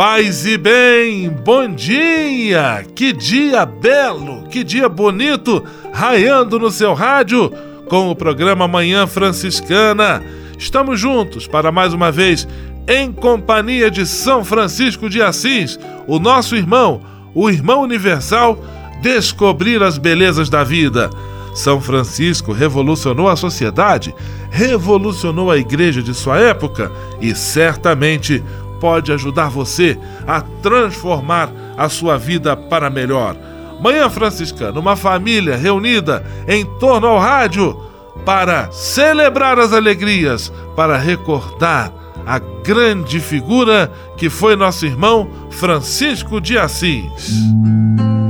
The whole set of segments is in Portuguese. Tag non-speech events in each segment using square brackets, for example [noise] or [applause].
Paz e bem, bom dia! Que dia belo, que dia bonito, raiando no seu rádio com o programa Manhã Franciscana. Estamos juntos para mais uma vez em companhia de São Francisco de Assis, o nosso irmão, o irmão universal, descobrir as belezas da vida. São Francisco revolucionou a sociedade, revolucionou a igreja de sua época e certamente pode ajudar você a transformar a sua vida para melhor. Manhã Franciscana, uma família reunida em torno ao rádio para celebrar as alegrias, para recordar a grande figura que foi nosso irmão Francisco de Assis.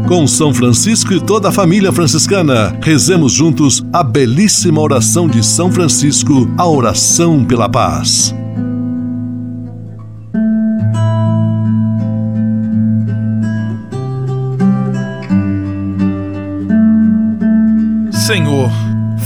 Com São Francisco e toda a família franciscana, rezemos juntos a belíssima oração de São Francisco, a oração pela paz.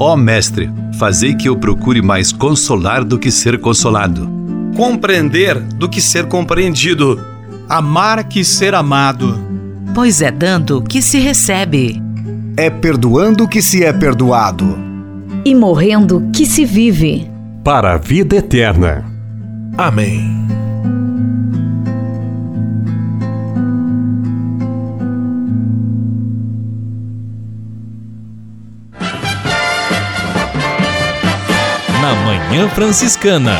Ó Mestre, fazei que eu procure mais consolar do que ser consolado. Compreender do que ser compreendido. Amar que ser amado pois é dando que se recebe. É perdoando que se é perdoado. E morrendo que se vive. Para a vida eterna. Amém. Na Manhã Franciscana.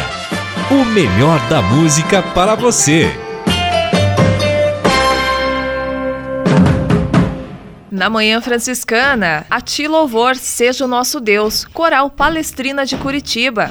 O melhor da música para você. Na Manhã Franciscana, a Ti Louvor Seja o Nosso Deus, Coral Palestrina de Curitiba.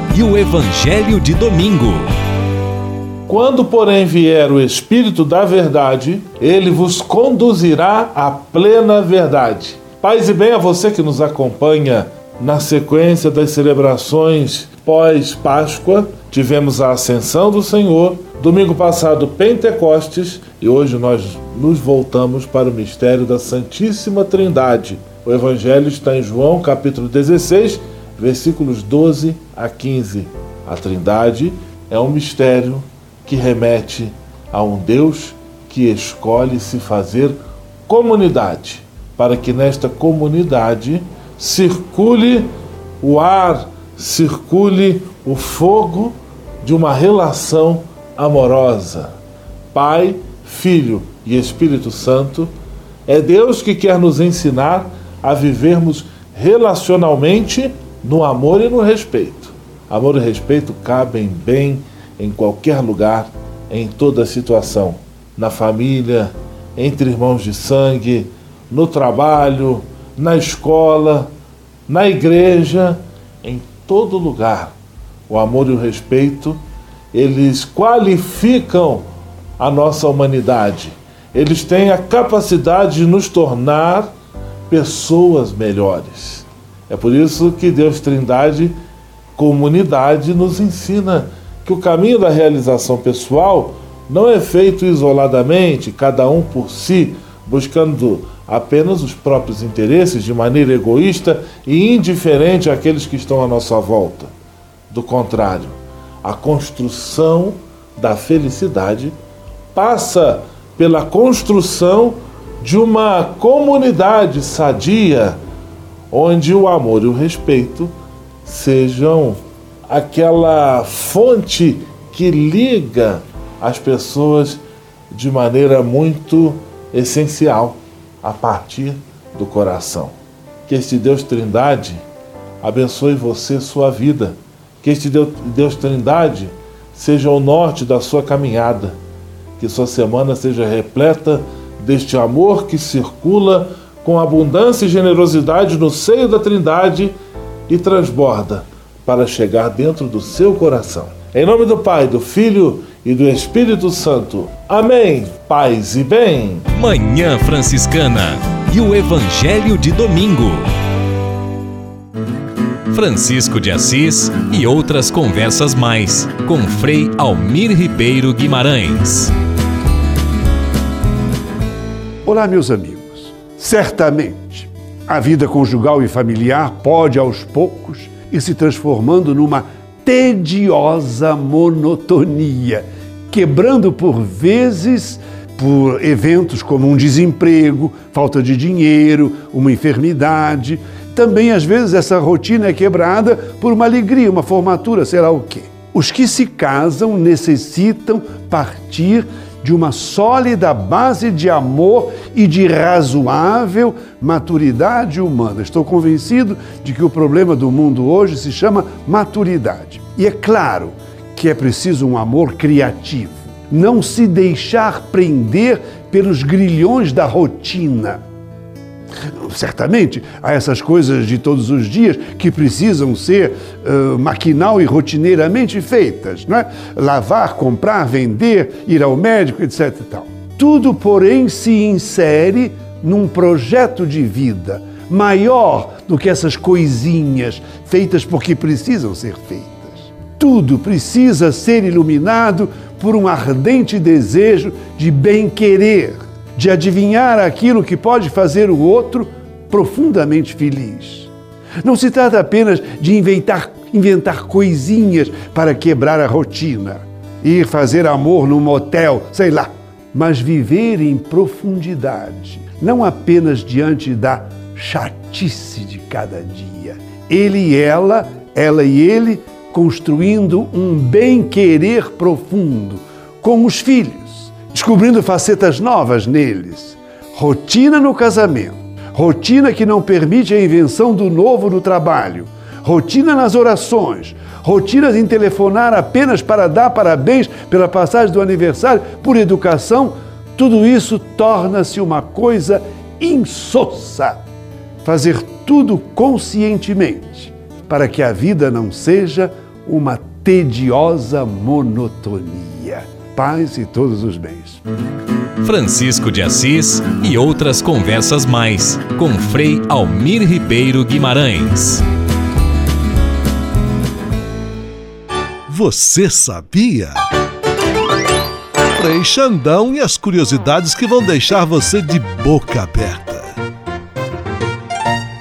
e o Evangelho de Domingo. Quando, porém, vier o Espírito da Verdade, ele vos conduzirá à plena verdade. Paz e bem a você que nos acompanha na sequência das celebrações pós-Páscoa. Tivemos a Ascensão do Senhor, domingo passado, Pentecostes, e hoje nós nos voltamos para o mistério da Santíssima Trindade. O Evangelho está em João, capítulo 16, versículos 12 a 15. A Trindade é um mistério que remete a um Deus que escolhe se fazer comunidade, para que nesta comunidade circule o ar, circule o fogo de uma relação amorosa. Pai, Filho e Espírito Santo, é Deus que quer nos ensinar a vivermos relacionalmente no amor e no respeito. Amor e respeito cabem bem em qualquer lugar, em toda situação, na família, entre irmãos de sangue, no trabalho, na escola, na igreja, em todo lugar. O amor e o respeito, eles qualificam a nossa humanidade. Eles têm a capacidade de nos tornar pessoas melhores. É por isso que Deus Trindade, comunidade, nos ensina que o caminho da realização pessoal não é feito isoladamente, cada um por si, buscando apenas os próprios interesses de maneira egoísta e indiferente àqueles que estão à nossa volta. Do contrário, a construção da felicidade passa pela construção de uma comunidade sadia onde o amor e o respeito sejam aquela fonte que liga as pessoas de maneira muito essencial a partir do coração. Que este Deus Trindade abençoe você, sua vida. Que este Deus, Trindade seja o norte da sua caminhada. Que sua semana seja repleta deste amor que circula com abundância e generosidade no seio da Trindade e transborda para chegar dentro do seu coração. Em nome do Pai, do Filho e do Espírito Santo. Amém. Paz e bem. Manhã Franciscana e o Evangelho de Domingo. Francisco de Assis e outras conversas mais com Frei Almir Ribeiro Guimarães. Olá, meus amigos. Certamente, a vida conjugal e familiar pode aos poucos ir se transformando numa tediosa monotonia, quebrando por vezes por eventos como um desemprego, falta de dinheiro, uma enfermidade. Também, às vezes, essa rotina é quebrada por uma alegria, uma formatura, sei lá o quê. Os que se casam necessitam partir de uma sólida base de amor e de razoável maturidade humana. Estou convencido de que o problema do mundo hoje se chama maturidade. E é claro que é preciso um amor criativo, não se deixar prender pelos grilhões da rotina Certamente há essas coisas de todos os dias que precisam ser uh, maquinal e rotineiramente feitas, não é? Lavar, comprar, vender, ir ao médico, etc. Tal. Tudo, porém, se insere num projeto de vida maior do que essas coisinhas feitas porque precisam ser feitas. Tudo precisa ser iluminado por um ardente desejo de bem-querer de adivinhar aquilo que pode fazer o outro profundamente feliz. Não se trata apenas de inventar, inventar coisinhas para quebrar a rotina, ir fazer amor num motel, sei lá, mas viver em profundidade, não apenas diante da chatice de cada dia. Ele e ela, ela e ele, construindo um bem-querer profundo com os filhos, descobrindo facetas novas neles. Rotina no casamento, rotina que não permite a invenção do novo no trabalho, rotina nas orações, rotinas em telefonar apenas para dar parabéns pela passagem do aniversário, por educação, tudo isso torna-se uma coisa insossa. Fazer tudo conscientemente, para que a vida não seja uma tediosa monotonia. Paz e todos os bens. Francisco de Assis e outras conversas mais com Frei Almir Ribeiro Guimarães. Você sabia? Frei Xandão e as curiosidades que vão deixar você de boca aberta.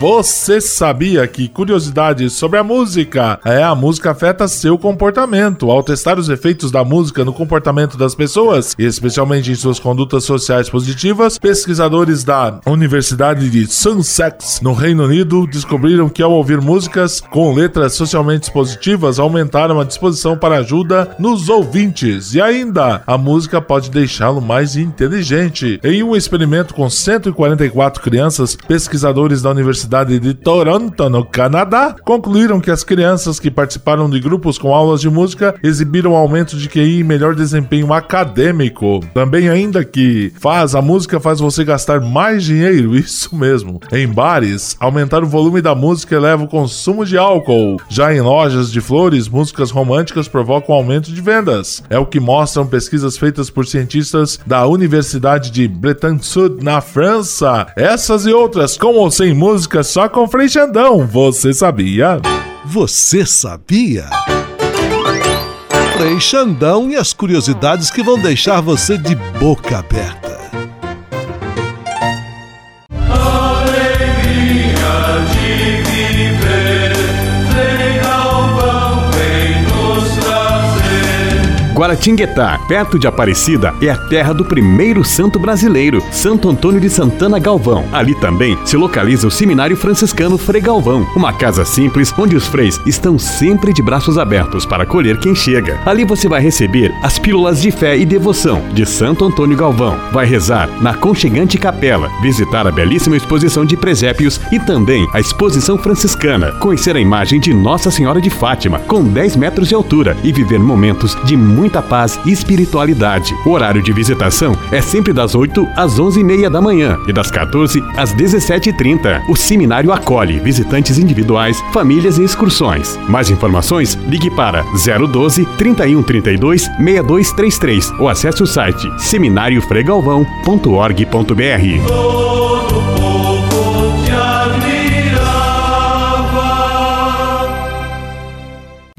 Você sabia que curiosidades sobre a música é a música afeta seu comportamento? Ao testar os efeitos da música no comportamento das pessoas, especialmente em suas condutas sociais positivas, pesquisadores da Universidade de Sussex, no Reino Unido, descobriram que ao ouvir músicas com letras socialmente positivas, aumentaram a disposição para ajuda nos ouvintes. E ainda, a música pode deixá-lo mais inteligente. Em um experimento com 144 crianças, pesquisadores da Universidade De Toronto, no Canadá, concluíram que as crianças que participaram de grupos com aulas de música exibiram aumento de QI e melhor desempenho acadêmico. Também ainda que faz a música faz você gastar mais dinheiro, [laughs] isso mesmo. Em bares, aumentar o volume da música eleva o consumo de álcool. Já em lojas de flores, músicas românticas provocam aumento de vendas. É o que mostram pesquisas feitas por cientistas da Universidade de Breton Sud na França. Essas e outras, com ou sem música só com Frei Xandão. Você sabia? Você sabia? Frei Xandão e as curiosidades que vão deixar você de boca aberta. Guaratinguetá, perto de Aparecida, é a terra do primeiro santo brasileiro, Santo Antônio de Santana Galvão. Ali também se localiza o Seminário Franciscano Frei Galvão, uma casa simples onde os freis estão sempre de braços abertos para acolher quem chega. Ali você vai receber as pílulas de fé e devoção de Santo Antônio Galvão. Vai rezar na conchegante capela, visitar a belíssima exposição de presépios e também a exposição franciscana, conhecer a imagem de Nossa Senhora de Fátima, com 10 metros de altura e viver momentos de muito muita paz e espiritualidade. O horário de visitação é sempre das 8 às 11h30 da manhã e das 14 às 17h30. O seminário acolhe visitantes individuais, famílias e excursões. Mais informações, ligue para 012 3132 6233 ou acesse o site seminariofregalvão.org.br.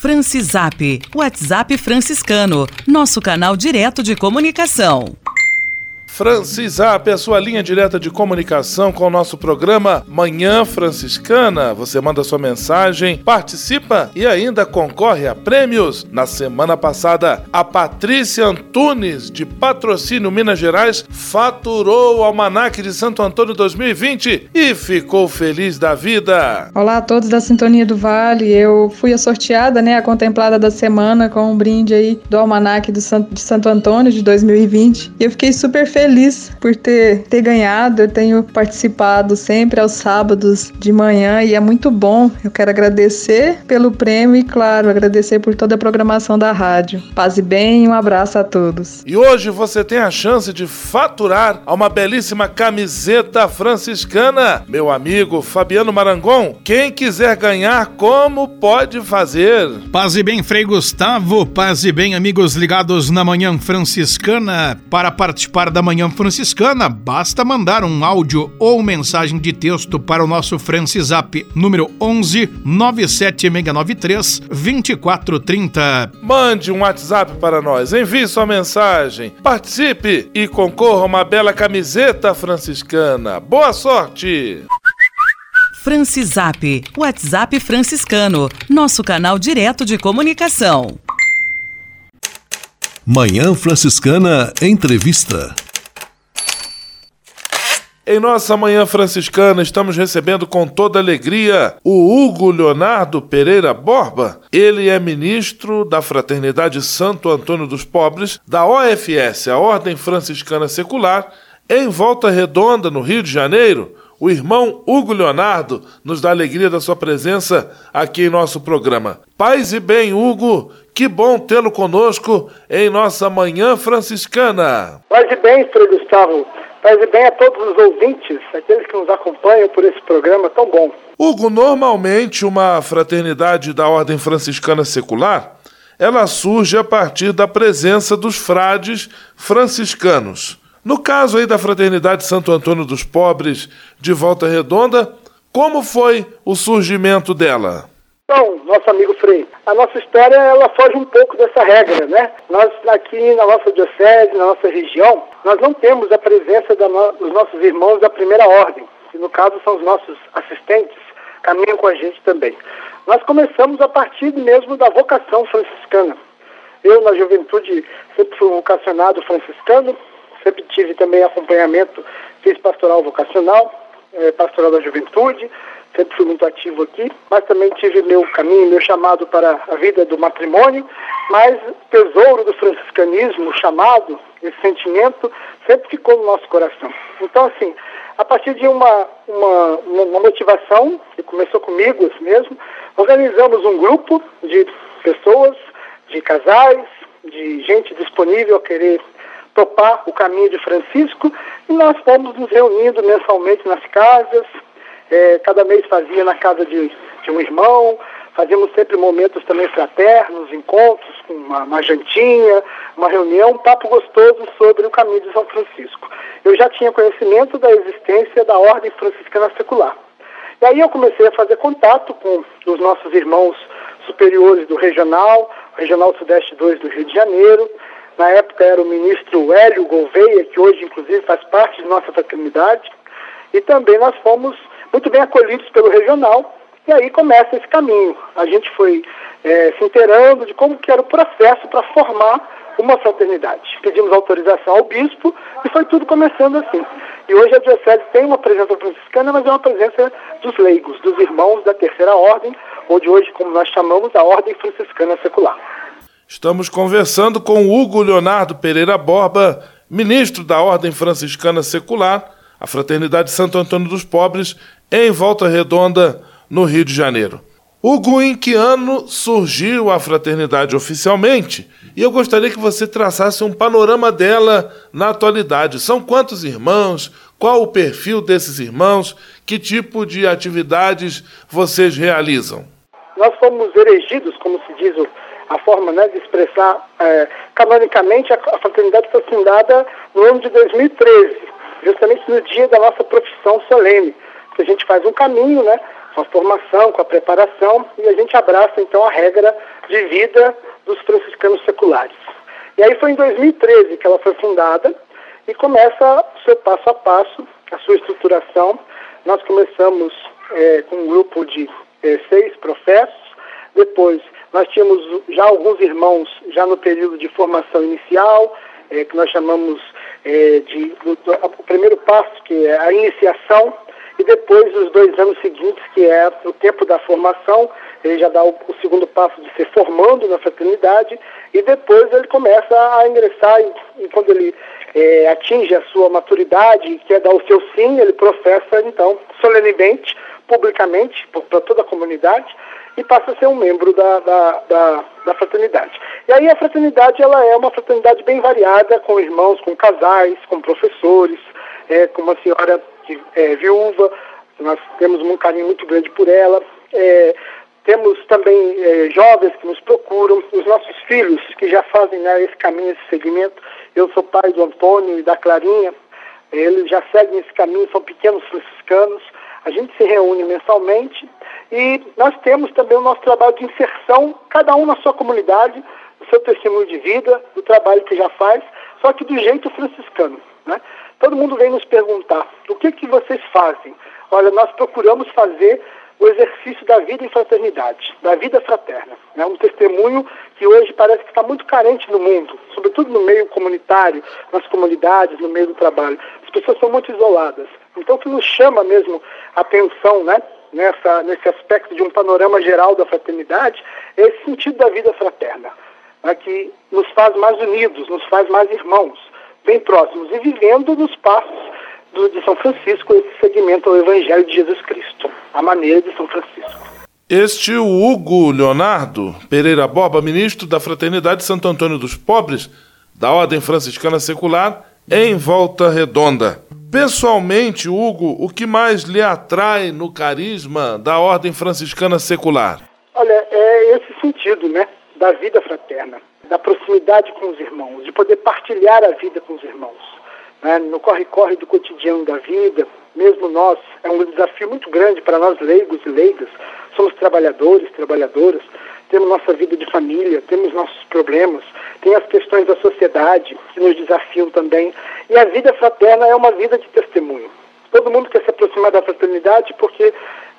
Francisap, WhatsApp franciscano, nosso canal direto de comunicação. Francisap, a sua linha direta de comunicação com o nosso programa Manhã Franciscana. Você manda sua mensagem, participa e ainda concorre a prêmios. Na semana passada, a Patrícia Antunes, de Patrocínio Minas Gerais, faturou o Almanac de Santo Antônio 2020 e ficou feliz da vida. Olá a todos da Sintonia do Vale. Eu fui a sorteada, né, a contemplada da semana com um brinde aí do Almanac de Santo Antônio de 2020. E eu fiquei super feliz feliz por ter, ter ganhado. Eu tenho participado sempre aos sábados de manhã e é muito bom. Eu quero agradecer pelo prêmio e, claro, agradecer por toda a programação da rádio. Paz e bem, um abraço a todos. E hoje você tem a chance de faturar a uma belíssima camiseta franciscana. Meu amigo Fabiano Marangon, quem quiser ganhar, como pode fazer? Paz e bem, Frei Gustavo. Paz e bem, amigos ligados na Manhã Franciscana. Para participar da Manhã Manhã Franciscana, basta mandar um áudio ou mensagem de texto para o nosso Francisap número 11 97693 2430. Mande um WhatsApp para nós, envie sua mensagem, participe e concorra a uma bela camiseta franciscana. Boa sorte! Francisap, WhatsApp franciscano, nosso canal direto de comunicação. Manhã Franciscana Entrevista. Em nossa Manhã Franciscana, estamos recebendo com toda alegria o Hugo Leonardo Pereira Borba. Ele é ministro da Fraternidade Santo Antônio dos Pobres, da OFS, a Ordem Franciscana Secular, em Volta Redonda, no Rio de Janeiro. O irmão Hugo Leonardo nos dá alegria da sua presença aqui em nosso programa. Paz e bem, Hugo, que bom tê-lo conosco em nossa Manhã Franciscana. Paz e bem, Frei Gustavo. Paz e bem a todos os ouvintes, aqueles que nos acompanham por esse programa tão bom. Hugo, normalmente uma fraternidade da Ordem Franciscana Secular, ela surge a partir da presença dos frades franciscanos. No caso aí da Fraternidade Santo Antônio dos Pobres de Volta Redonda, como foi o surgimento dela? Então, nosso amigo Frei, a nossa história ela foge um pouco dessa regra, né? Nós aqui na nossa diocese, na nossa região, nós não temos a presença no, dos nossos irmãos da primeira ordem, que no caso são os nossos assistentes, caminham com a gente também. Nós começamos a partir mesmo da vocação franciscana. Eu, na juventude, sempre fui vocacionado franciscano, sempre tive também acompanhamento, fiz pastoral vocacional, eh, pastoral da juventude, sempre fui muito ativo aqui, mas também tive meu caminho, meu chamado para a vida do matrimônio, mas o tesouro do franciscanismo, o chamado, esse sentimento, sempre ficou no nosso coração. Então, assim, a partir de uma, uma, uma motivação, que começou comigo mesmo, organizamos um grupo de pessoas, de casais, de gente disponível a querer topar o caminho de Francisco, e nós fomos nos reunindo mensalmente nas casas, é, cada mês fazia na casa de, de, um irmão, fazíamos sempre momentos também fraternos, encontros, uma, uma jantinha, uma reunião, um papo gostoso sobre o caminho de São Francisco. Eu já tinha conhecimento da existência da Ordem Franciscana Secular. E aí eu comecei a fazer contato com os nossos irmãos superiores do Regional, Regional Sudeste 2 do Rio de Janeiro. Na época era o ministro Hélio Gouveia, que hoje inclusive faz parte de nossa fraternidade. E também nós fomos muito bem acolhidos pelo regional, e aí começa esse caminho. A gente foi é, se inteirando de como que era o processo para formar uma fraternidade. Pedimos autorização ao bispo e foi tudo começando assim. E hoje a Diocese tem uma presença franciscana, mas é uma presença dos leigos, dos irmãos da Terceira Ordem, ou de hoje, como nós chamamos, a Ordem Franciscana Secular. Estamos conversando com Hugo Leonardo Pereira Borba, ministro da Ordem Franciscana Secular, a Fraternidade Santo Antônio dos Pobres, em Volta Redonda, no Rio de Janeiro. Que ano surgiu a fraternidade oficialmente? E eu gostaria que você traçasse um panorama dela na atualidade. São quantos irmãos? Qual o perfil desses irmãos? Que tipo de atividades vocês realizam? Nós fomos elegidos, como se diz a forma né, de expressar é, canonicamente, a fraternidade foi fundada no ano de 2013, justamente no dia da nossa profissão solene a gente faz um caminho, né? Com a formação, com a preparação, e a gente abraça então a regra de vida dos franciscanos seculares. E aí foi em 2013 que ela foi fundada e começa o seu passo a passo, a sua estruturação. Nós começamos é, com um grupo de é, seis professos, depois nós tínhamos já alguns irmãos já no período de formação inicial, é, que nós chamamos é, de do, do, o primeiro passo, que é a iniciação, e depois os dois anos seguintes, que é o tempo da formação, ele já dá o, o segundo passo de se formando na fraternidade e depois ele começa a ingressar e, e quando ele é, atinge a sua maturidade quer dar o seu sim, ele professa então solenemente, publicamente, para toda a comunidade e passa a ser um membro da, da, da, da, fraternidade. E aí a fraternidade ela é uma fraternidade bem variada, com irmãos, com casais, com professores, é, com uma senhora é, viúva, nós temos um carinho muito grande por ela. É, temos também eh, jovens que nos procuram, os nossos filhos que já fazem né, esse caminho, esse segmento. Eu sou pai do Antônio e da Clarinha, eles já seguem esse caminho, são pequenos franciscanos. A gente se reúne mensalmente e nós temos também o nosso trabalho de inserção, cada um na sua comunidade, o seu testemunho de vida, o trabalho que já faz, só que do jeito franciscano. Né? Todo mundo vem nos perguntar: o que, que vocês fazem? Olha, nós procuramos fazer o exercício da vida em fraternidade, da vida fraterna. É né? um testemunho que hoje parece que está muito carente no mundo, sobretudo no meio comunitário, nas comunidades, no meio do trabalho. As pessoas são muito isoladas. Então, o que nos chama mesmo a atenção, né, nessa, nesse aspecto de um panorama geral da fraternidade, é esse sentido da vida fraterna, né, que nos faz mais unidos, nos faz mais irmãos, bem próximos e vivendo nos passos do, de São Francisco esse segmento ao Evangelho de Jesus Cristo, a maneira de São Francisco. Este Hugo Leonardo Pereira Borba, ministro da Fraternidade Santo Antônio dos Pobres, da Ordem Franciscana Secular, em Volta Redonda. Pessoalmente, Hugo, o que mais lhe atrai no carisma da Ordem Franciscana Secular? Olha, é esse sentido, né, da vida fraterna, da proximidade com os irmãos, de poder partilhar a vida com os irmãos né, no corre-corre do cotidiano da vida, mesmo nós, é um desafio muito grande para nós leigos e leigas, somos trabalhadores, trabalhadoras, temos nossa vida de família, temos nossos problemas, tem as questões da sociedade que nos desafiam também, e a vida fraterna é uma vida de testemunho. Todo mundo quer se aproximar da fraternidade porque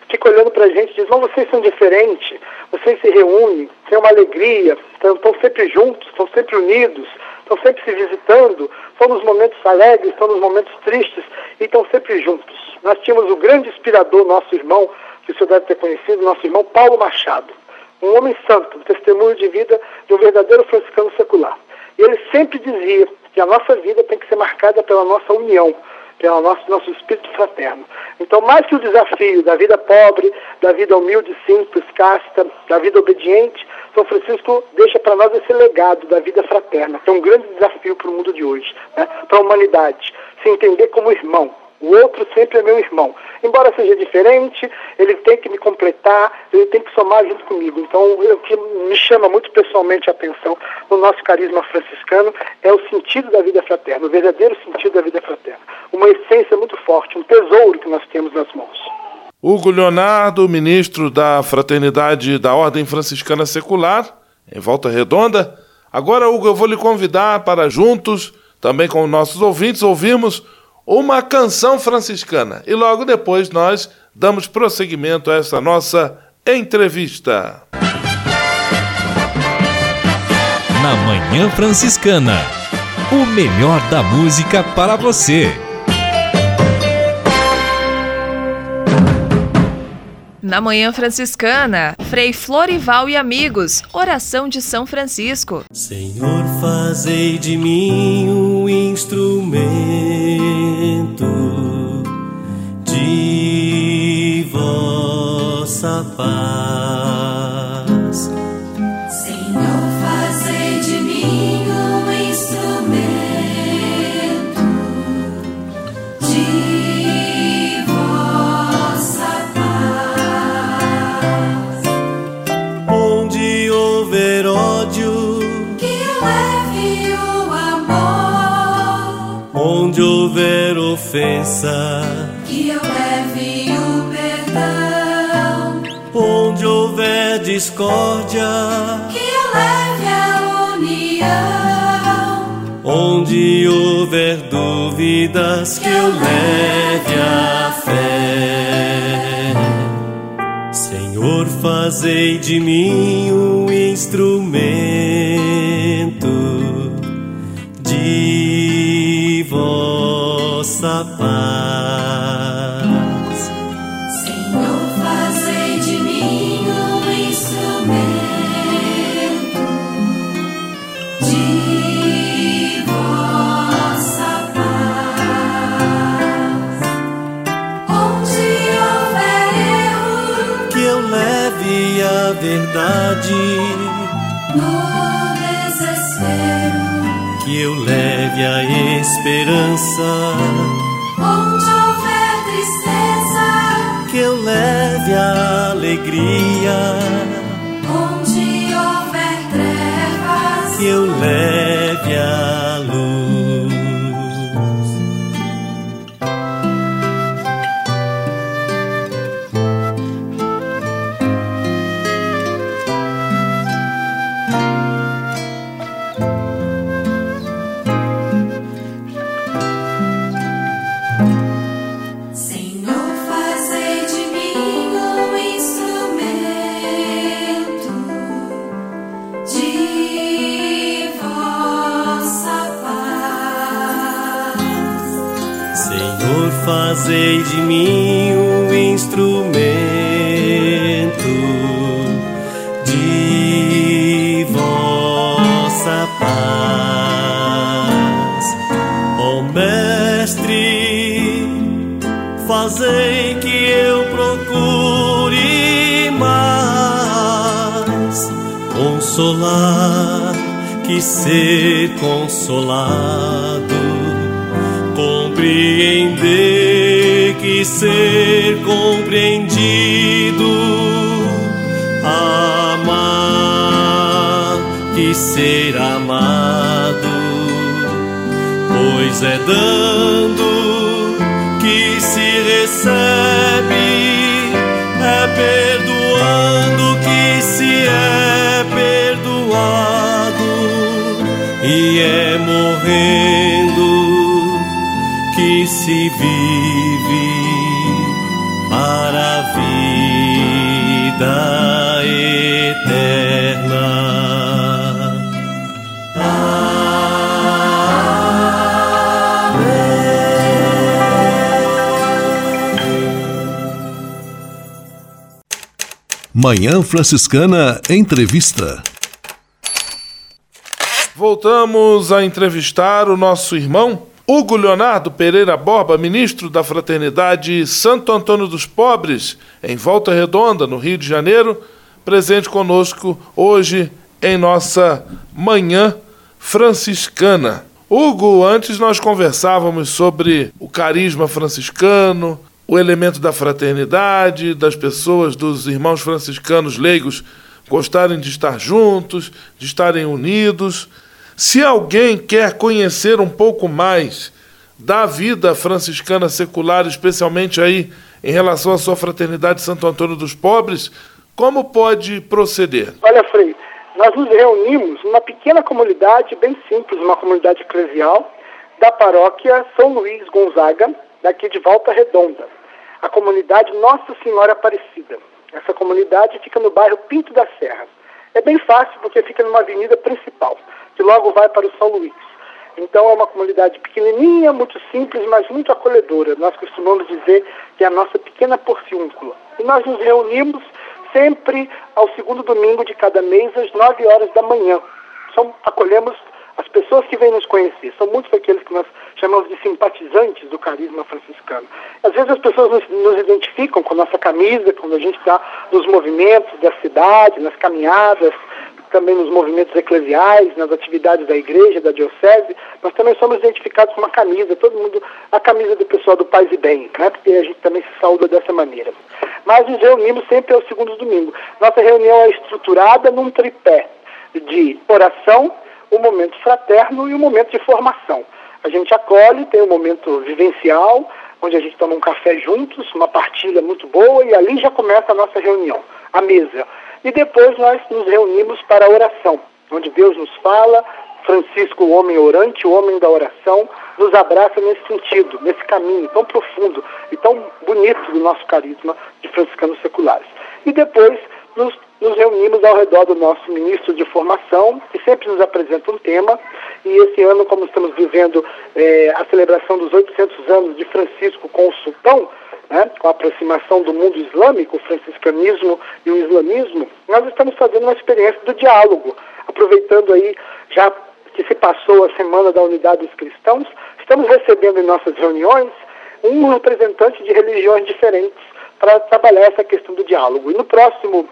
fica olhando para a gente e diz, não, vocês são diferentes, vocês se reúnem, têm uma alegria, estão, estão sempre juntos, estão sempre unidos, estão sempre se visitando, estão nos momentos alegres, estão nos momentos tristes e estão sempre juntos. Nós tínhamos o grande inspirador, nosso irmão, que o senhor deve ter conhecido, nosso irmão Paulo Machado, um homem santo, um testemunho de vida de um verdadeiro franciscano secular. E ele sempre dizia que a nossa vida tem que ser marcada pela nossa união, pelo nosso, nosso espírito fraterno. Então, mais que o desafio da vida pobre, da vida humilde, simples, casta, da vida obediente, São Francisco deixa para nós esse legado da vida fraterna, que é um grande desafio para o mundo de hoje, né? para a humanidade, se entender como irmão, o outro sempre é meu irmão. Embora seja diferente, ele tem que me completar, ele tem que somar junto comigo. Então, o que me chama muito pessoalmente a atenção no nosso carisma franciscano é o sentido da vida fraterna, o verdadeiro sentido da vida fraterna. Uma essência muito forte, um tesouro que nós temos nas mãos. Hugo Leonardo, ministro da Fraternidade da Ordem Franciscana Secular, em Volta Redonda. Agora, Hugo, eu vou lhe convidar para juntos, também com nossos ouvintes, ouvirmos uma canção franciscana. E logo depois nós damos prosseguimento a essa nossa entrevista. Na Manhã Franciscana, o melhor da música para você. Na Manhã Franciscana, Frei Florival e amigos, oração de São Francisco. Senhor, fazei de mim um instrumento de vossa paz. Ofensa, que eu leve o perdão. Onde houver discórdia, que eu leve a união. Onde houver dúvidas, que eu leve a fé. Senhor, fazei de mim um instrumento vossa paz. Senhor, fazei de mim um instrumento de vossa paz. Onde houver erro, Que eu leve a verdade, no desespero, que eu leve a esperança, onde houver tristeza, que eu leve alegria. Onde houver trevas, que eu leve ser consolado. Compreender que ser compreendido, amar que ser amado, pois é dando que se recebe, é e é morrendo que se vive para a vida eterna. Manhã Franciscana Entrevista. Voltamos a entrevistar o nosso irmão Hugo Leonardo Pereira Borba, ministro da Fraternidade Santo Antônio dos Pobres, em Volta Redonda, no Rio de Janeiro, presente conosco hoje em nossa Manhã Franciscana. Hugo, antes nós conversávamos sobre o carisma franciscano, o elemento da fraternidade, das pessoas, dos irmãos franciscanos leigos gostarem de estar juntos, de estarem unidos. Se alguém quer conhecer um pouco mais da vida franciscana secular, especialmente aí em relação à sua fraternidade Santo Antônio dos Pobres, como pode proceder? Olha, Frei, nós nos reunimos numa pequena comunidade bem simples, uma comunidade eclesial da paróquia São Luís Gonzaga, daqui de Volta Redonda. A comunidade Nossa Senhora Aparecida. Essa comunidade fica no bairro Pinto da Serra. É bem fácil porque fica numa avenida principal, que logo vai para o São Luís. Então é uma comunidade pequenininha, muito simples, mas muito acolhedora. Nós costumamos dizer que é a nossa pequena porciúncula. E nós nos reunimos sempre ao segundo domingo de cada mês, às 9 horas da manhã. São, acolhemos as pessoas que vêm nos conhecer. São muitos daqueles que nós chamamos de simpatizantes do carisma franciscano. Às vezes as pessoas nos, nos identificam com nossa camisa, quando a gente está nos movimentos da cidade, nas caminhadas, também nos movimentos eclesiais, nas atividades da igreja, da diocese, nós também somos identificados com uma camisa, todo mundo, a camisa do pessoal do Paz e Bem, né? porque a gente também se saúda dessa maneira. Mas nos reunimos sempre aos segundos domingos. Nossa reunião é estruturada num tripé de oração, o um momento fraterno e o um momento de formação. A gente acolhe, tem um momento vivencial, onde a gente toma um café juntos, uma partilha muito boa, e ali já começa a nossa reunião, a mesa. E depois nós nos reunimos para a oração, onde Deus nos fala, Francisco, o homem orante, o homem da oração, nos abraça nesse sentido, nesse caminho tão profundo e tão bonito do nosso carisma de franciscanos seculares. E depois nos, nos reunimos ao redor do nosso ministro de formação, que sempre nos apresenta um tema, e esse ano, como estamos vivendo eh, a celebração dos 800 anos de Francisco com o sultão, né, com a aproximação do mundo islâmico, o franciscanismo e o islamismo, nós estamos fazendo uma experiência do diálogo, aproveitando aí, já que se passou a Semana da Unidade dos Cristãos, estamos recebendo em nossas reuniões um representante de religiões diferentes para trabalhar essa questão do diálogo. E no próximo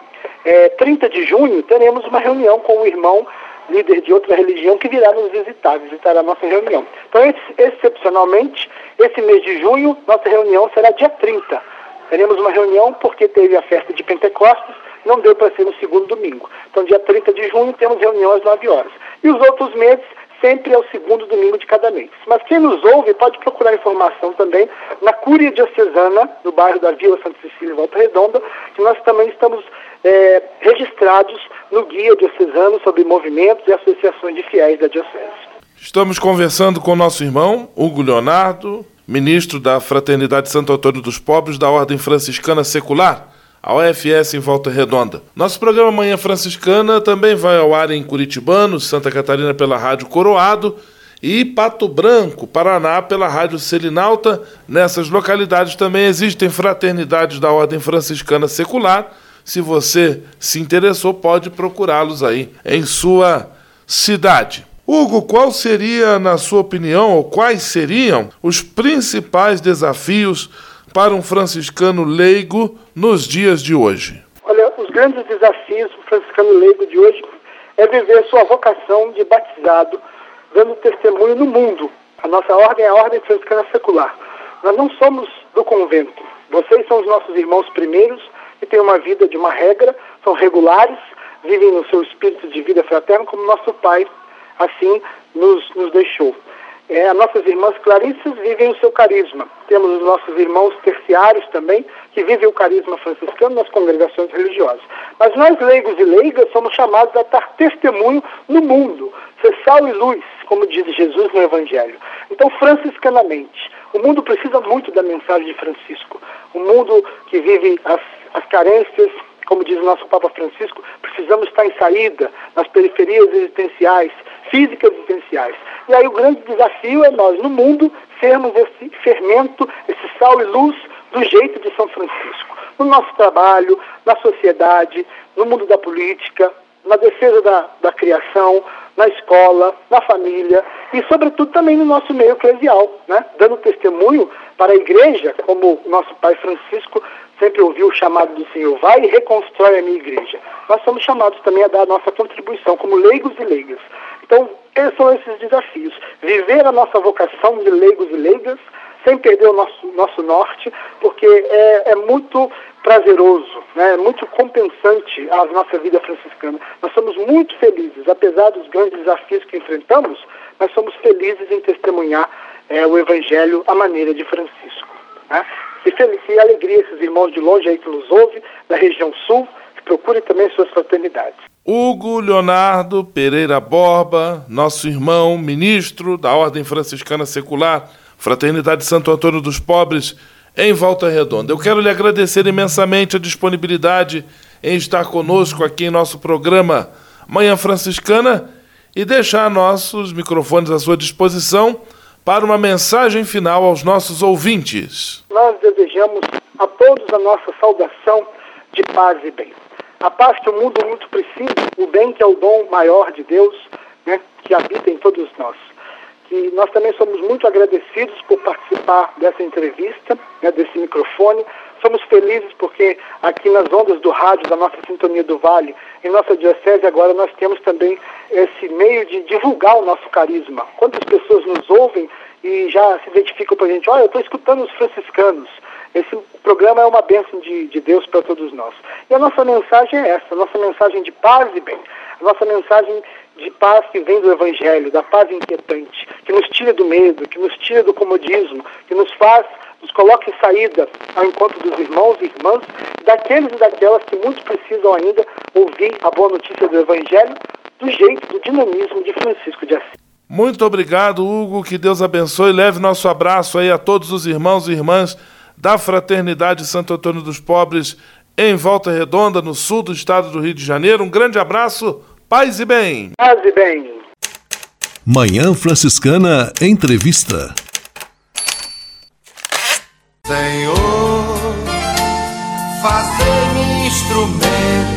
é, 30 de junho teremos uma reunião com um irmão líder de outra religião que virá nos visitar, visitar a nossa reunião. Então, excepcionalmente, esse mês de junho, nossa reunião será dia 30, Teremos uma reunião porque teve a festa de Pentecostes, não deu para ser no segundo domingo. Então, dia 30 de junho, temos reunião às 9 horas. E os outros meses, sempre é o segundo domingo de cada mês. Mas quem nos ouve pode procurar informação também na Cúria Diocesana, no bairro da Vila Santa Cecília, Volta Redonda, que nós também estamos é, registrados no Guia Diocesano sobre movimentos e associações de fiéis da Diocese. Estamos conversando com nosso irmão Hugo Leonardo, ministro da Fraternidade Santo Antônio dos Pobres da Ordem Franciscana Secular, a UFS em Volta Redonda. Nosso programa Manhã Franciscana também vai ao ar em Curitibano, Santa Catarina pela Rádio Coroado e Pato Branco, Paraná pela Rádio Selinalta. Nessas localidades também existem fraternidades da Ordem Franciscana Secular. Se você se interessou, pode procurá-los aí em sua cidade. Hugo, qual seria, na sua opinião, ou quais seriam os principais desafios para um franciscano leigo nos dias de hoje? Olha, os grandes desafios do franciscano leigo de hoje é viver sua vocação de batizado, dando testemunho no mundo. A nossa ordem é a ordem franciscana secular. Nós não somos do convento. Vocês são os nossos irmãos primeiros que têm uma vida de uma regra, são regulares, vivem no seu espírito de vida fraterna como nosso Pai assim nos, nos deixou. É, as nossas irmãs clarissas vivem o seu carisma. Temos os nossos irmãos terciários também, que vivem o carisma franciscano nas congregações religiosas. Mas nós, leigos e leigas, somos chamados a dar testemunho no mundo, ser sal e luz, como diz Jesus no Evangelho. Então, franciscanamente, o mundo precisa muito da mensagem de Francisco. O mundo que vive as, as carências, como diz o nosso Papa Francisco, precisamos estar em saída nas periferias existenciais, físicas existenciais. E aí o grande desafio é nós, no mundo, sermos esse fermento, esse sal e luz do jeito de São Francisco. No nosso trabalho, na sociedade, no mundo da política, na defesa da, da criação, na escola, na família e, sobretudo, também no nosso meio eclesial, né? dando testemunho para a igreja, como o nosso pai Francisco sempre ouviu o chamado do Senhor, vai e reconstrói a minha igreja. Nós somos chamados também a dar a nossa contribuição como leigos e leigas. Então, esses são esses desafios. Viver a nossa vocação de leigos e leigas, sem perder o nosso, nosso norte, porque é, é muito prazeroso, né? é muito compensante a nossa vida franciscana. Nós somos muito felizes, apesar dos grandes desafios que enfrentamos, nós somos felizes em testemunhar é, o Evangelho à maneira de Francisco. Né? E feliz e alegria esses irmãos de longe aí que nos ouvem, da região sul, que procurem também suas fraternidades. Hugo Leonardo Pereira Borba, nosso irmão, ministro da Ordem Franciscana Secular, Fraternidade Santo Antônio dos Pobres, em Volta Redonda. Eu quero lhe agradecer imensamente a disponibilidade em estar conosco aqui em nosso programa Manhã Franciscana e deixar nossos microfones à sua disposição para uma mensagem final aos nossos ouvintes. Nós desejamos a todos a nossa saudação de paz e bem a paz que o mundo muito precisa, o bem que é o dom maior de Deus, né, que habita em todos nós. E nós também somos muito agradecidos por participar dessa entrevista, né, desse microfone. Somos felizes porque aqui nas ondas do rádio, da nossa Sintonia do Vale, em nossa diocese agora nós temos também esse meio de divulgar o nosso carisma. Quantas pessoas nos ouvem e já se identificam para a gente, olha, eu estou escutando os franciscanos, esse programa é uma bênção de, de Deus para todos nós. E a nossa mensagem é essa, a nossa mensagem de paz e bem, a nossa mensagem de paz que vem do Evangelho, da paz inquietante, que nos tira do medo, que nos tira do comodismo, que nos faz, nos coloca em saída ao encontro dos irmãos e irmãs, daqueles e daquelas que muito precisam ainda ouvir a boa notícia do Evangelho, do jeito, do dinamismo de Francisco de Assis. Muito obrigado, Hugo. Que Deus abençoe. Leve nosso abraço aí a todos os irmãos e irmãs da Fraternidade Santo Antônio dos Pobres em Volta Redonda, no sul do estado do Rio de Janeiro. Um grande abraço, paz e bem. Paz e bem. Manhã Franciscana Entrevista. Senhor, fazei-me instrumento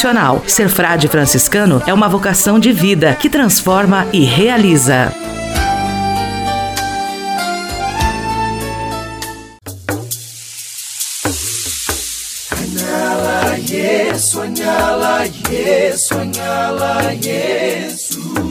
Ser frade franciscano é uma vocação de vida que transforma e realiza. Sonhá-la, yes, sonhá-la, sonhá-la, yes.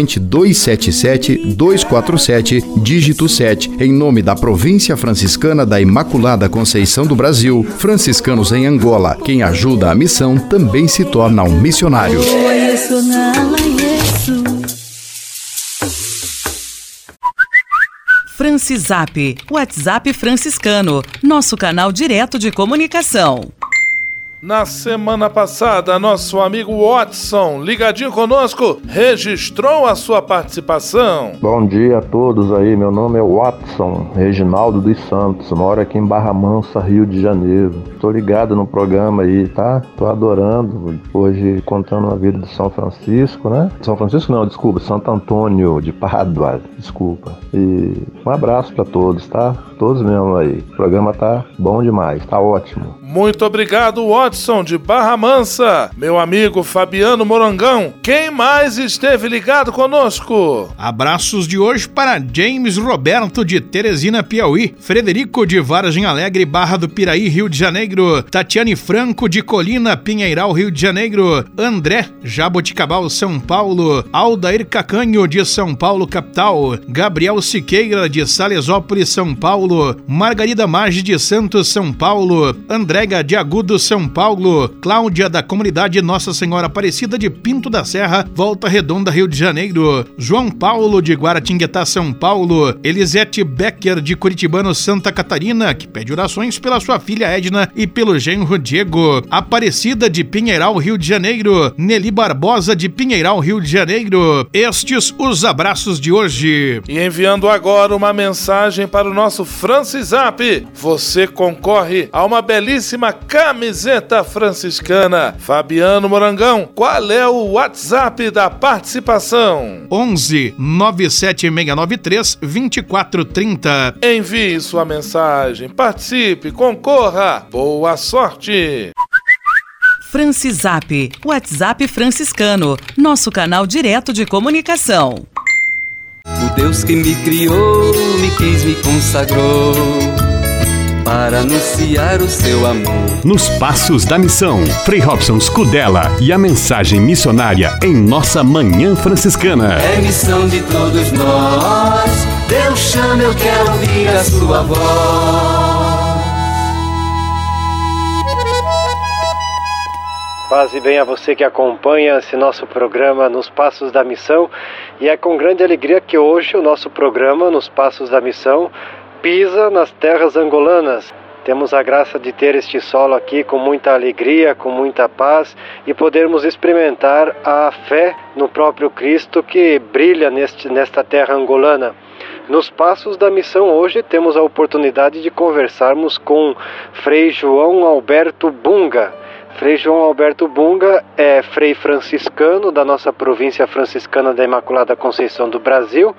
277 247, dígito 7, em nome da Província Franciscana da Imaculada Conceição do Brasil, franciscanos em Angola. Quem ajuda a missão também se torna um missionário. Francisap, WhatsApp franciscano, nosso canal direto de comunicação. Na semana passada, nosso amigo Watson, ligadinho conosco, registrou a sua participação. Bom dia a todos aí, meu nome é Watson Reginaldo dos Santos, moro aqui em Barra Mansa, Rio de Janeiro. Tô ligado no programa aí, tá? Tô adorando. Hoje contando a vida de São Francisco, né? São Francisco não, desculpa, Santo Antônio de Pádua, desculpa. E um abraço para todos, tá? Todos mesmo aí. O programa tá bom demais, tá ótimo. Muito obrigado, Watson de Barra Mansa. Meu amigo Fabiano Morangão, quem mais esteve ligado conosco? Abraços de hoje para James Roberto de Teresina, Piauí, Frederico de Vargem Alegre, Barra do Piraí, Rio de Janeiro, Tatiane Franco de Colina, Pinheiral, Rio de Janeiro, André Jaboticabal, São Paulo, Aldair Cacanho de São Paulo, capital, Gabriel Siqueira de Salesópolis, São Paulo, Margarida Maggi de Santos, São Paulo, André de Agudo, São Paulo. Cláudia da comunidade Nossa Senhora Aparecida de Pinto da Serra, Volta Redonda, Rio de Janeiro. João Paulo de Guaratinguetá, São Paulo. Elisete Becker de Curitibano, Santa Catarina, que pede orações pela sua filha Edna e pelo genro Diego. Aparecida de Pinheiral, Rio de Janeiro. Nelly Barbosa de Pinheiral, Rio de Janeiro. Estes os abraços de hoje. E enviando agora uma mensagem para o nosso Francisap. Você concorre a uma belíssima camiseta franciscana. Fabiano Morangão, qual é o WhatsApp da participação? 11 97693 2430. Envie sua mensagem, participe, concorra. Boa sorte! Francisap, WhatsApp franciscano, nosso canal direto de comunicação. O Deus que me criou, me quis, me consagrou para anunciar o seu amor. Nos Passos da Missão, Frei Robson Scudella e a mensagem missionária em nossa Manhã Franciscana. É missão de todos nós. Deus chama, eu quero ouvir a sua voz. Paz e bem a você que acompanha esse nosso programa Nos Passos da Missão. E é com grande alegria que hoje o nosso programa Nos Passos da Missão pisa nas terras angolanas. Temos a graça de ter este solo aqui com muita alegria, com muita paz e podermos experimentar a fé no próprio Cristo que brilha neste, nesta terra angolana. Nos passos da missão hoje temos a oportunidade de conversarmos com Frei João Alberto Bunga. Frei João Alberto Bunga é frei franciscano da nossa província franciscana da Imaculada Conceição do Brasil.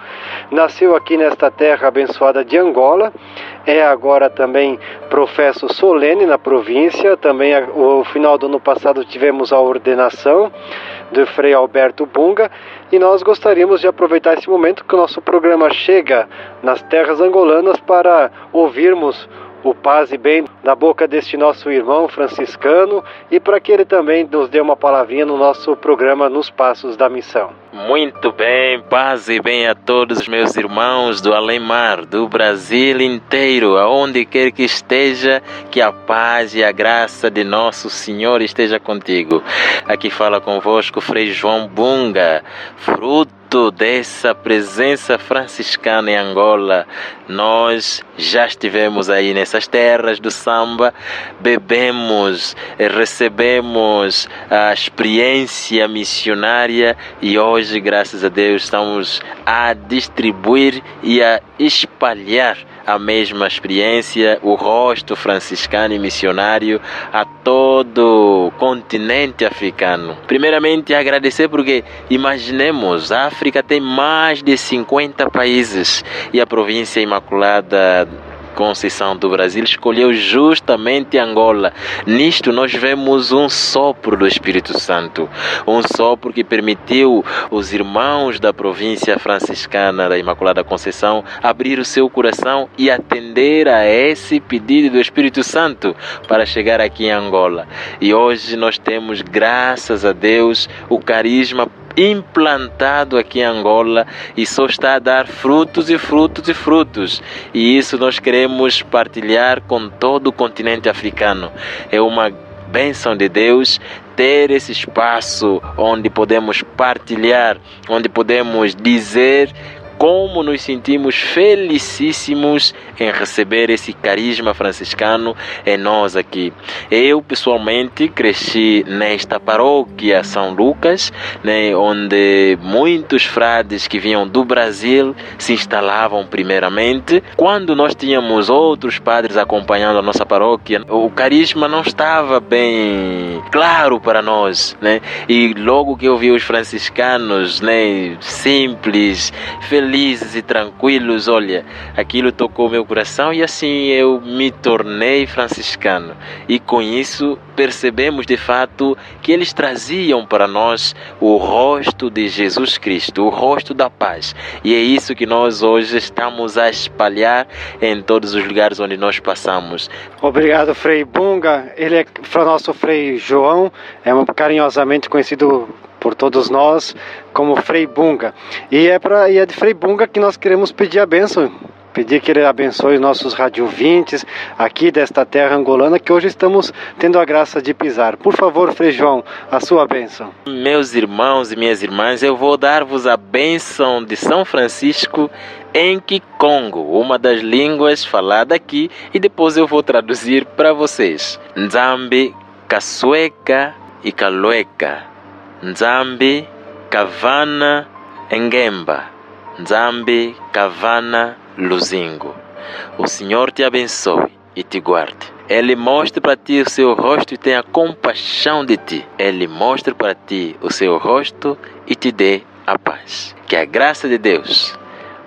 Nasceu aqui nesta terra abençoada de Angola. É agora também professo solene na província. Também o final do ano passado tivemos a ordenação do Frei Alberto Bunga e nós gostaríamos de aproveitar esse momento que o nosso programa chega nas terras angolanas para ouvirmos o paz e bem da boca deste nosso irmão franciscano e para que ele também nos dê uma palavrinha no nosso programa Nos Passos da Missão. Muito bem, paz e bem a todos os meus irmãos do além-mar, do Brasil inteiro, aonde quer que esteja, que a paz e a graça de nosso Senhor esteja contigo. Aqui fala convosco Frei João Bunga, fruto dessa presença franciscana em Angola. Nós já estivemos aí nessas terras do samba, bebemos, recebemos a experiência missionária e hoje, graças a Deus, estamos a distribuir e a espalhar a mesma experiência, o rosto franciscano e missionário a todo o continente africano. Primeiramente, agradecer porque imaginemos, a África tem mais de 50 países e a província Imaculada Conceição do Brasil escolheu justamente Angola. Nisto nós vemos um sopro do Espírito Santo, um sopro que permitiu os irmãos da província franciscana da Imaculada Conceição abrir o seu coração e atender a esse pedido do Espírito Santo para chegar aqui em Angola. E hoje nós temos, graças a Deus, o carisma implantado aqui em Angola e só está a dar frutos e frutos e frutos. E isso nós queremos partilhar com todo o continente africano. É uma bênção de Deus ter esse espaço onde podemos partilhar, onde podemos dizer como nos sentimos felicíssimos em receber esse carisma franciscano em nós aqui. Eu, pessoalmente, cresci nesta paróquia São Lucas, né, onde muitos frades que vinham do Brasil se instalavam primeiramente. Quando nós tínhamos outros padres acompanhando a nossa paróquia, o carisma não estava bem claro para nós, né? E logo que eu vi os franciscanos, né, simples, felizes e tranquilos, olha, aquilo tocou meu coração e assim eu me tornei franciscano. E com isso percebemos de fato que eles traziam para nós o rosto de Jesus Cristo, o rosto da paz. E é isso que nós hoje estamos a espalhar em todos os lugares onde nós passamos. Obrigado, Frei Bunga. Ele é o nosso Frei João, é carinhosamente conhecido por todos nós como Frei Bunga. E é, pra, e é de Frei Bunga que nós queremos pedir a bênção pedir que ele abençoe os nossos radiovintes aqui desta terra angolana que hoje estamos tendo a graça de pisar. Por favor, Frei João, a sua bênção. Meus irmãos e minhas irmãs, eu vou dar-vos a bênção de São Francisco em Kikongo, uma das línguas falada aqui, e depois eu vou traduzir para vocês. Nzambi, Kasueka e Kalueka. Nzambi, Kavana, Engemba. Nzambi, Kavana, Luzingo. O Senhor te abençoe e te guarde. Ele mostre para ti o seu rosto e tenha compaixão de ti. Ele mostre para ti o seu rosto e te dê a paz. Que a graça de Deus,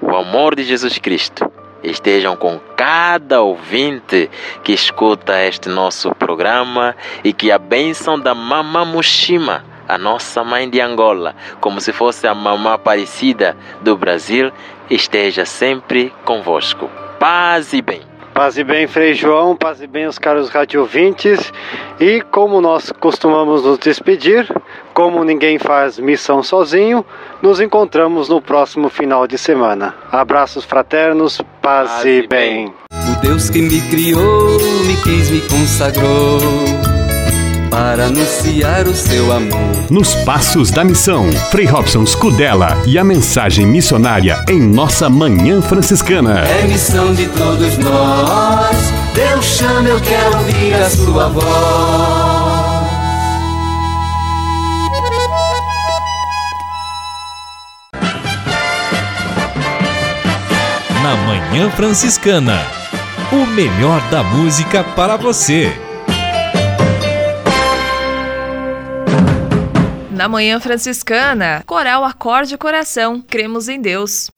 o amor de Jesus Cristo, estejam com cada ouvinte que escuta este nosso programa e que a bênção da Mama Mushima a nossa mãe de Angola, como se fosse a mamã Aparecida do Brasil, esteja sempre convosco. Paz e bem. Paz e bem, Frei João, paz e bem os caros radiovintes. E como nós costumamos nos despedir, como ninguém faz missão sozinho, nos encontramos no próximo final de semana. Abraços fraternos, paz, paz e bem. bem. O Deus que me criou, me quis, me consagrou para anunciar o seu amor. Nos Passos da Missão, Frei Robson Scudella e a mensagem missionária em nossa Manhã Franciscana. É missão de todos nós, Deus chama, eu quero ouvir a sua voz. Na Manhã Franciscana, o melhor da música para você. Na Manhã Franciscana, Coral Acorde Coração, Cremos em Deus.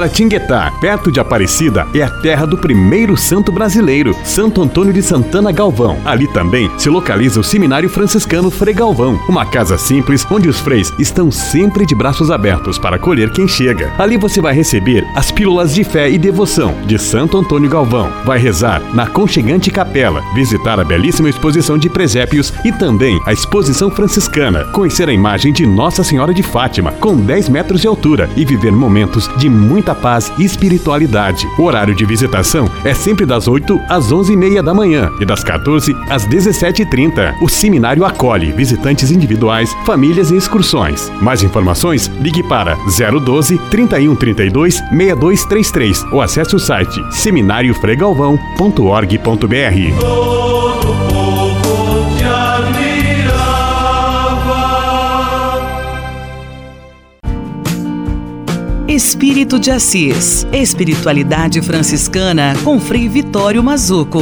Guaratinguetá, perto de Aparecida, é a terra do primeiro santo brasileiro, Santo Antônio de Santana Galvão. Ali também se localiza o Seminário Franciscano Frei Galvão, uma casa simples onde os freis estão sempre de braços abertos para acolher quem chega. Ali você vai receber as pílulas de fé e devoção de Santo Antônio Galvão. Vai rezar na conchegante capela, visitar a belíssima exposição de presépios e também a exposição franciscana, conhecer a imagem de Nossa Senhora de Fátima com 10 metros de altura e viver momentos de muita paz e espiritualidade. O horário de visitação é sempre das 8 às 11h30 da manhã e das 14 às 17h30. O seminário acolhe visitantes individuais, famílias e excursões. Mais informações, ligue para 012 3132 6233 ou acesse o site seminariofregalvão.org.br. Espírito de Assis. Espiritualidade franciscana com Frei Vitório Mazuco.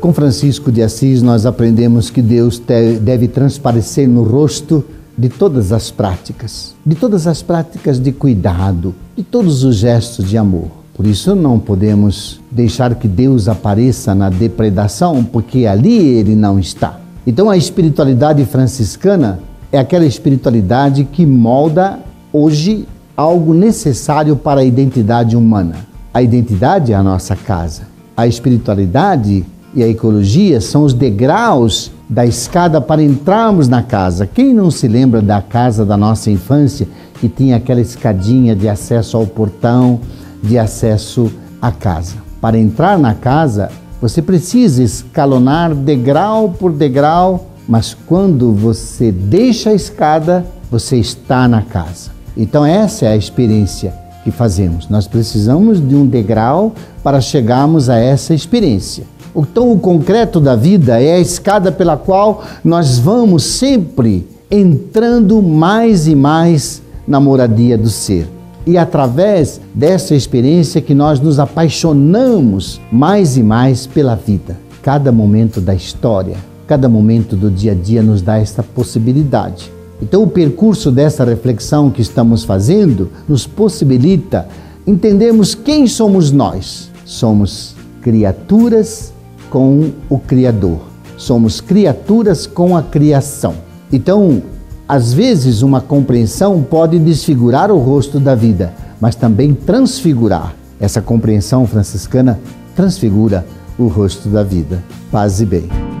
Com Francisco de Assis, nós aprendemos que Deus deve transparecer no rosto de todas as práticas, de todas as práticas de cuidado, de todos os gestos de amor. Por isso, não podemos deixar que Deus apareça na depredação, porque ali ele não está. Então, a espiritualidade franciscana é aquela espiritualidade que molda hoje algo necessário para a identidade humana. A identidade é a nossa casa. A espiritualidade e a ecologia são os degraus da escada para entrarmos na casa. Quem não se lembra da casa da nossa infância que tinha aquela escadinha de acesso ao portão, de acesso à casa? Para entrar na casa, você precisa escalonar degrau por degrau mas quando você deixa a escada, você está na casa. Então, essa é a experiência que fazemos. Nós precisamos de um degrau para chegarmos a essa experiência. Então, o concreto da vida é a escada pela qual nós vamos sempre entrando mais e mais na moradia do ser. E através dessa experiência que nós nos apaixonamos mais e mais pela vida, cada momento da história Cada momento do dia a dia nos dá esta possibilidade. Então, o percurso dessa reflexão que estamos fazendo nos possibilita entendermos quem somos nós. Somos criaturas com o Criador, somos criaturas com a criação. Então, às vezes, uma compreensão pode desfigurar o rosto da vida, mas também transfigurar. Essa compreensão franciscana transfigura o rosto da vida. Paz e bem.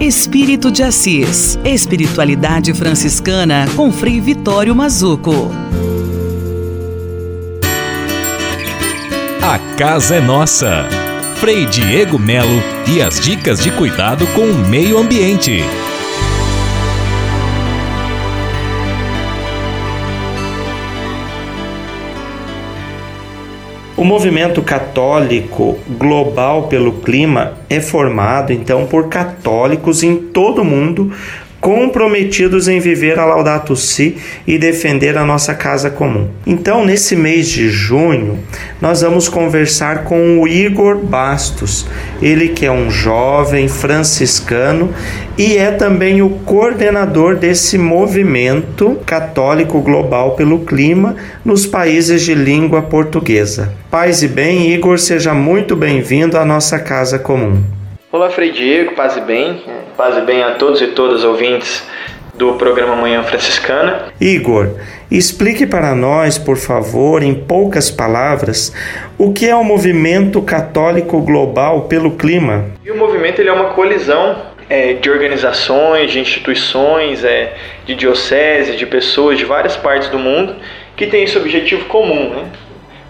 Espírito de Assis. Espiritualidade franciscana com Frei Vitório Mazuco. A casa é nossa. Frei Diego Melo e as dicas de cuidado com o meio ambiente. O movimento católico global pelo clima é formado então por católicos em todo o mundo comprometidos em viver a Laudato Si e defender a nossa casa comum. Então, nesse mês de junho, nós vamos conversar com o Igor Bastos, ele que é um jovem franciscano e é também o coordenador desse movimento católico global pelo clima nos países de língua portuguesa. Paz e bem, Igor, seja muito bem-vindo à nossa casa comum. Olá, Frei Diego, paz e bem. Paz e bem a todos e todas ouvintes do programa Manhã Franciscana. Igor, explique para nós, por favor, em poucas palavras, o que é o movimento católico global pelo clima. E o movimento ele é uma colisão é, de organizações, de instituições, é, de dioceses, de pessoas de várias partes do mundo que tem esse objetivo comum, né?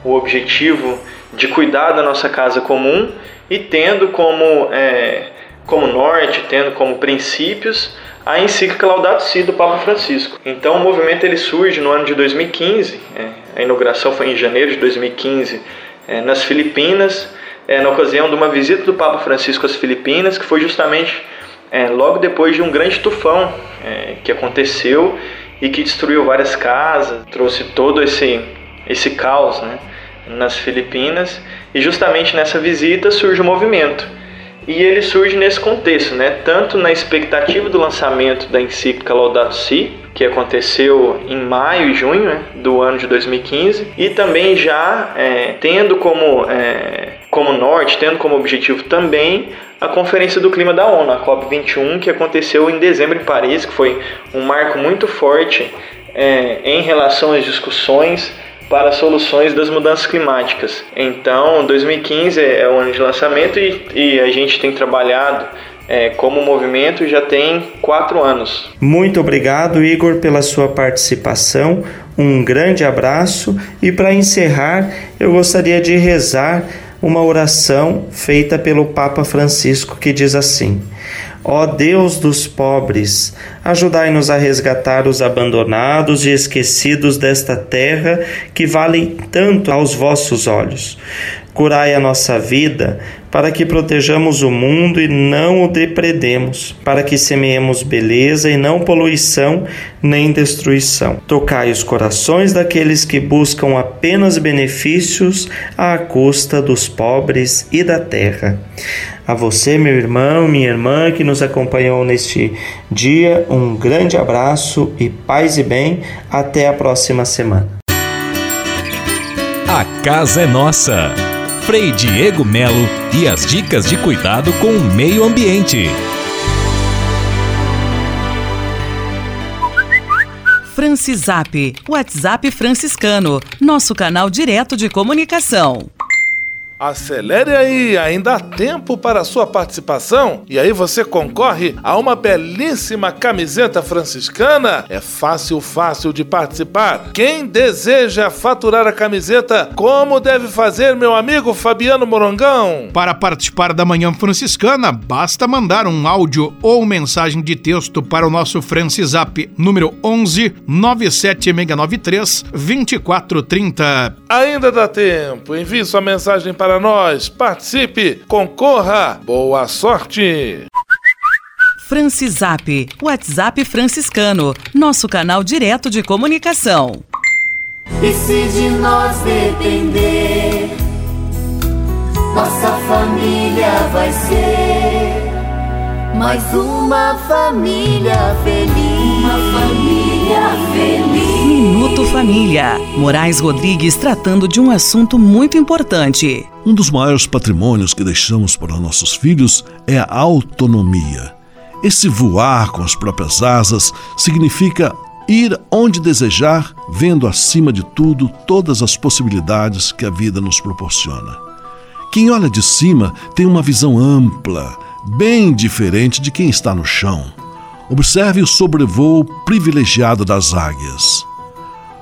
o objetivo de cuidar da nossa casa comum e tendo como, é, como norte, tendo como princípios a encíclica Laudato Si do Papa Francisco. Então o movimento ele surge no ano de 2015, é, a inauguração foi em janeiro de 2015 é, nas Filipinas, é, na ocasião de uma visita do Papa Francisco às Filipinas, que foi justamente é, logo depois de um grande tufão é, que aconteceu e que destruiu várias casas, trouxe todo esse, esse caos, né? Nas Filipinas e justamente nessa visita surge o movimento. E ele surge nesse contexto, né? tanto na expectativa do lançamento da encíclica Laudato Si, que aconteceu em maio e junho né, do ano de 2015, e também já é, tendo como, é, como norte, tendo como objetivo também a Conferência do Clima da ONU, a COP21, que aconteceu em dezembro em Paris, que foi um marco muito forte é, em relação às discussões para soluções das mudanças climáticas. Então, 2015 é o ano de lançamento e, e a gente tem trabalhado é, como movimento já tem quatro anos. Muito obrigado, Igor, pela sua participação. Um grande abraço e para encerrar, eu gostaria de rezar uma oração feita pelo Papa Francisco que diz assim: Ó Deus dos pobres, ajudai-nos a resgatar os abandonados e esquecidos desta terra que valem tanto aos vossos olhos. Curai a nossa vida, para que protejamos o mundo e não o depredemos, para que semeemos beleza e não poluição nem destruição. Tocai os corações daqueles que buscam apenas benefícios à custa dos pobres e da terra. A você, meu irmão, minha irmã que nos acompanhou neste dia, um grande abraço e paz e bem. Até a próxima semana. A casa é nossa. Frei Diego Melo e as dicas de cuidado com o meio ambiente. Francisap, WhatsApp franciscano, nosso canal direto de comunicação. Acelere aí, ainda há tempo para a sua participação. E aí você concorre a uma belíssima camiseta franciscana. É fácil, fácil de participar. Quem deseja faturar a camiseta, como deve fazer, meu amigo Fabiano Morongão? Para participar da Manhã Franciscana, basta mandar um áudio ou mensagem de texto para o nosso Francisap número 11 97693 2430. Ainda dá tempo. Envie sua mensagem para para nós. Participe, concorra. Boa sorte! Francisap, WhatsApp franciscano, nosso canal direto de comunicação. E se de nós depender, nossa família vai ser mais uma família feliz. Uma família feliz. Minuto Família. Moraes Rodrigues tratando de um assunto muito importante. Um dos maiores patrimônios que deixamos para nossos filhos é a autonomia. Esse voar com as próprias asas significa ir onde desejar, vendo acima de tudo todas as possibilidades que a vida nos proporciona. Quem olha de cima tem uma visão ampla, bem diferente de quem está no chão. Observe o sobrevoo privilegiado das águias.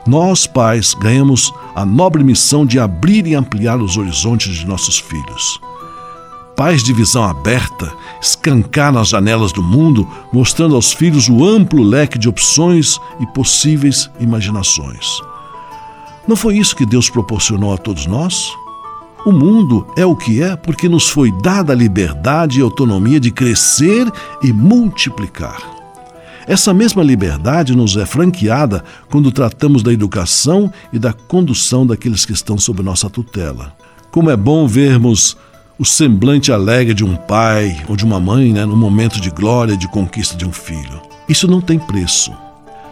Nós, pais, ganhamos a nobre missão de abrir e ampliar os horizontes de nossos filhos. Pais de visão aberta, escancar nas janelas do mundo, mostrando aos filhos o amplo leque de opções e possíveis imaginações. Não foi isso que Deus proporcionou a todos nós? O mundo é o que é porque nos foi dada a liberdade e autonomia de crescer e multiplicar. Essa mesma liberdade nos é franqueada quando tratamos da educação e da condução daqueles que estão sob nossa tutela. Como é bom vermos o semblante alegre de um pai ou de uma mãe né, no momento de glória e de conquista de um filho. Isso não tem preço.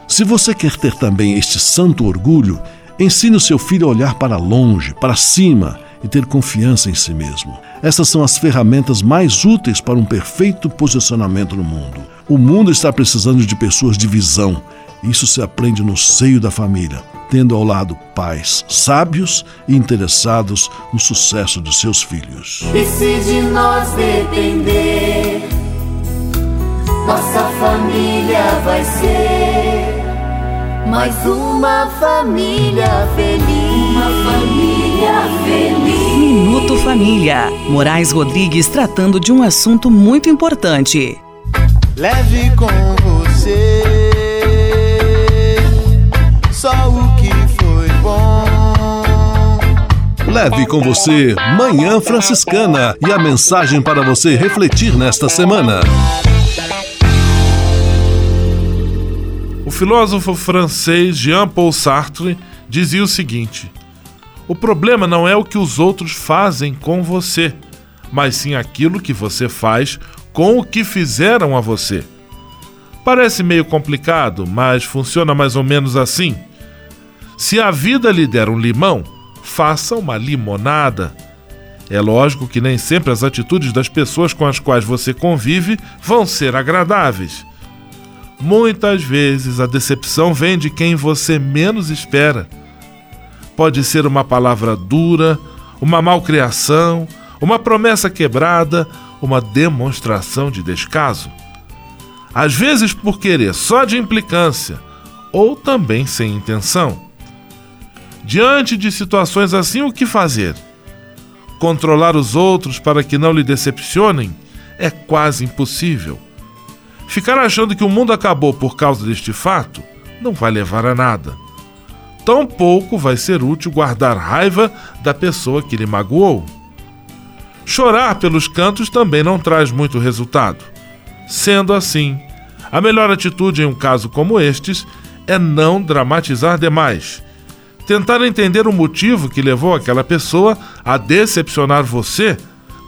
Se você quer ter também este santo orgulho, ensine o seu filho a olhar para longe, para cima e ter confiança em si mesmo. Essas são as ferramentas mais úteis para um perfeito posicionamento no mundo. O mundo está precisando de pessoas de visão. Isso se aprende no seio da família, tendo ao lado pais sábios e interessados no sucesso de seus filhos. E se de nós depender, nossa família vai ser mais uma família feliz. Uma família feliz. Minuto Família. Moraes Rodrigues tratando de um assunto muito importante. Leve com você só o que foi bom. Leve com você Manhã Franciscana e a mensagem para você refletir nesta semana. O filósofo francês Jean-Paul Sartre dizia o seguinte: O problema não é o que os outros fazem com você, mas sim aquilo que você faz com o que fizeram a você. Parece meio complicado, mas funciona mais ou menos assim. Se a vida lhe der um limão, faça uma limonada. É lógico que nem sempre as atitudes das pessoas com as quais você convive vão ser agradáveis. Muitas vezes a decepção vem de quem você menos espera. Pode ser uma palavra dura, uma malcriação, uma promessa quebrada, uma demonstração de descaso. Às vezes por querer só de implicância, ou também sem intenção. Diante de situações assim, o que fazer? Controlar os outros para que não lhe decepcionem é quase impossível. Ficar achando que o mundo acabou por causa deste fato não vai levar a nada. Tampouco vai ser útil guardar raiva da pessoa que lhe magoou. Chorar pelos cantos também não traz muito resultado. Sendo assim, a melhor atitude em um caso como estes é não dramatizar demais. Tentar entender o motivo que levou aquela pessoa a decepcionar você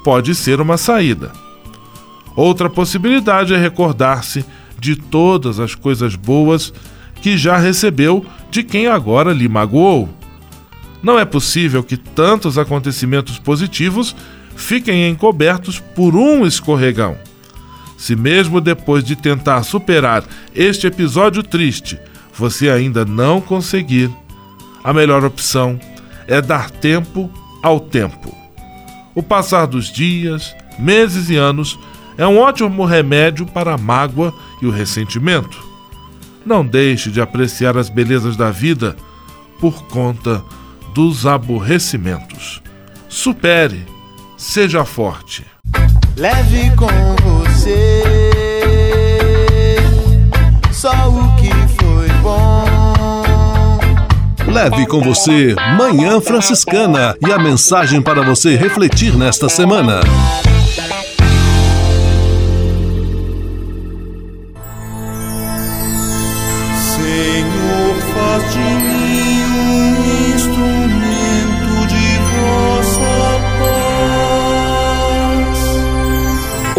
pode ser uma saída. Outra possibilidade é recordar-se de todas as coisas boas que já recebeu de quem agora lhe magoou. Não é possível que tantos acontecimentos positivos fiquem encobertos por um escorregão. Se mesmo depois de tentar superar este episódio triste, você ainda não conseguir, a melhor opção é dar tempo ao tempo. O passar dos dias, meses e anos é um ótimo remédio para a mágoa e o ressentimento. Não deixe de apreciar as belezas da vida por conta dos aborrecimentos. Supere, seja forte. Leve com você só o que foi bom. Leve com você Manhã Franciscana e a mensagem para você refletir nesta semana.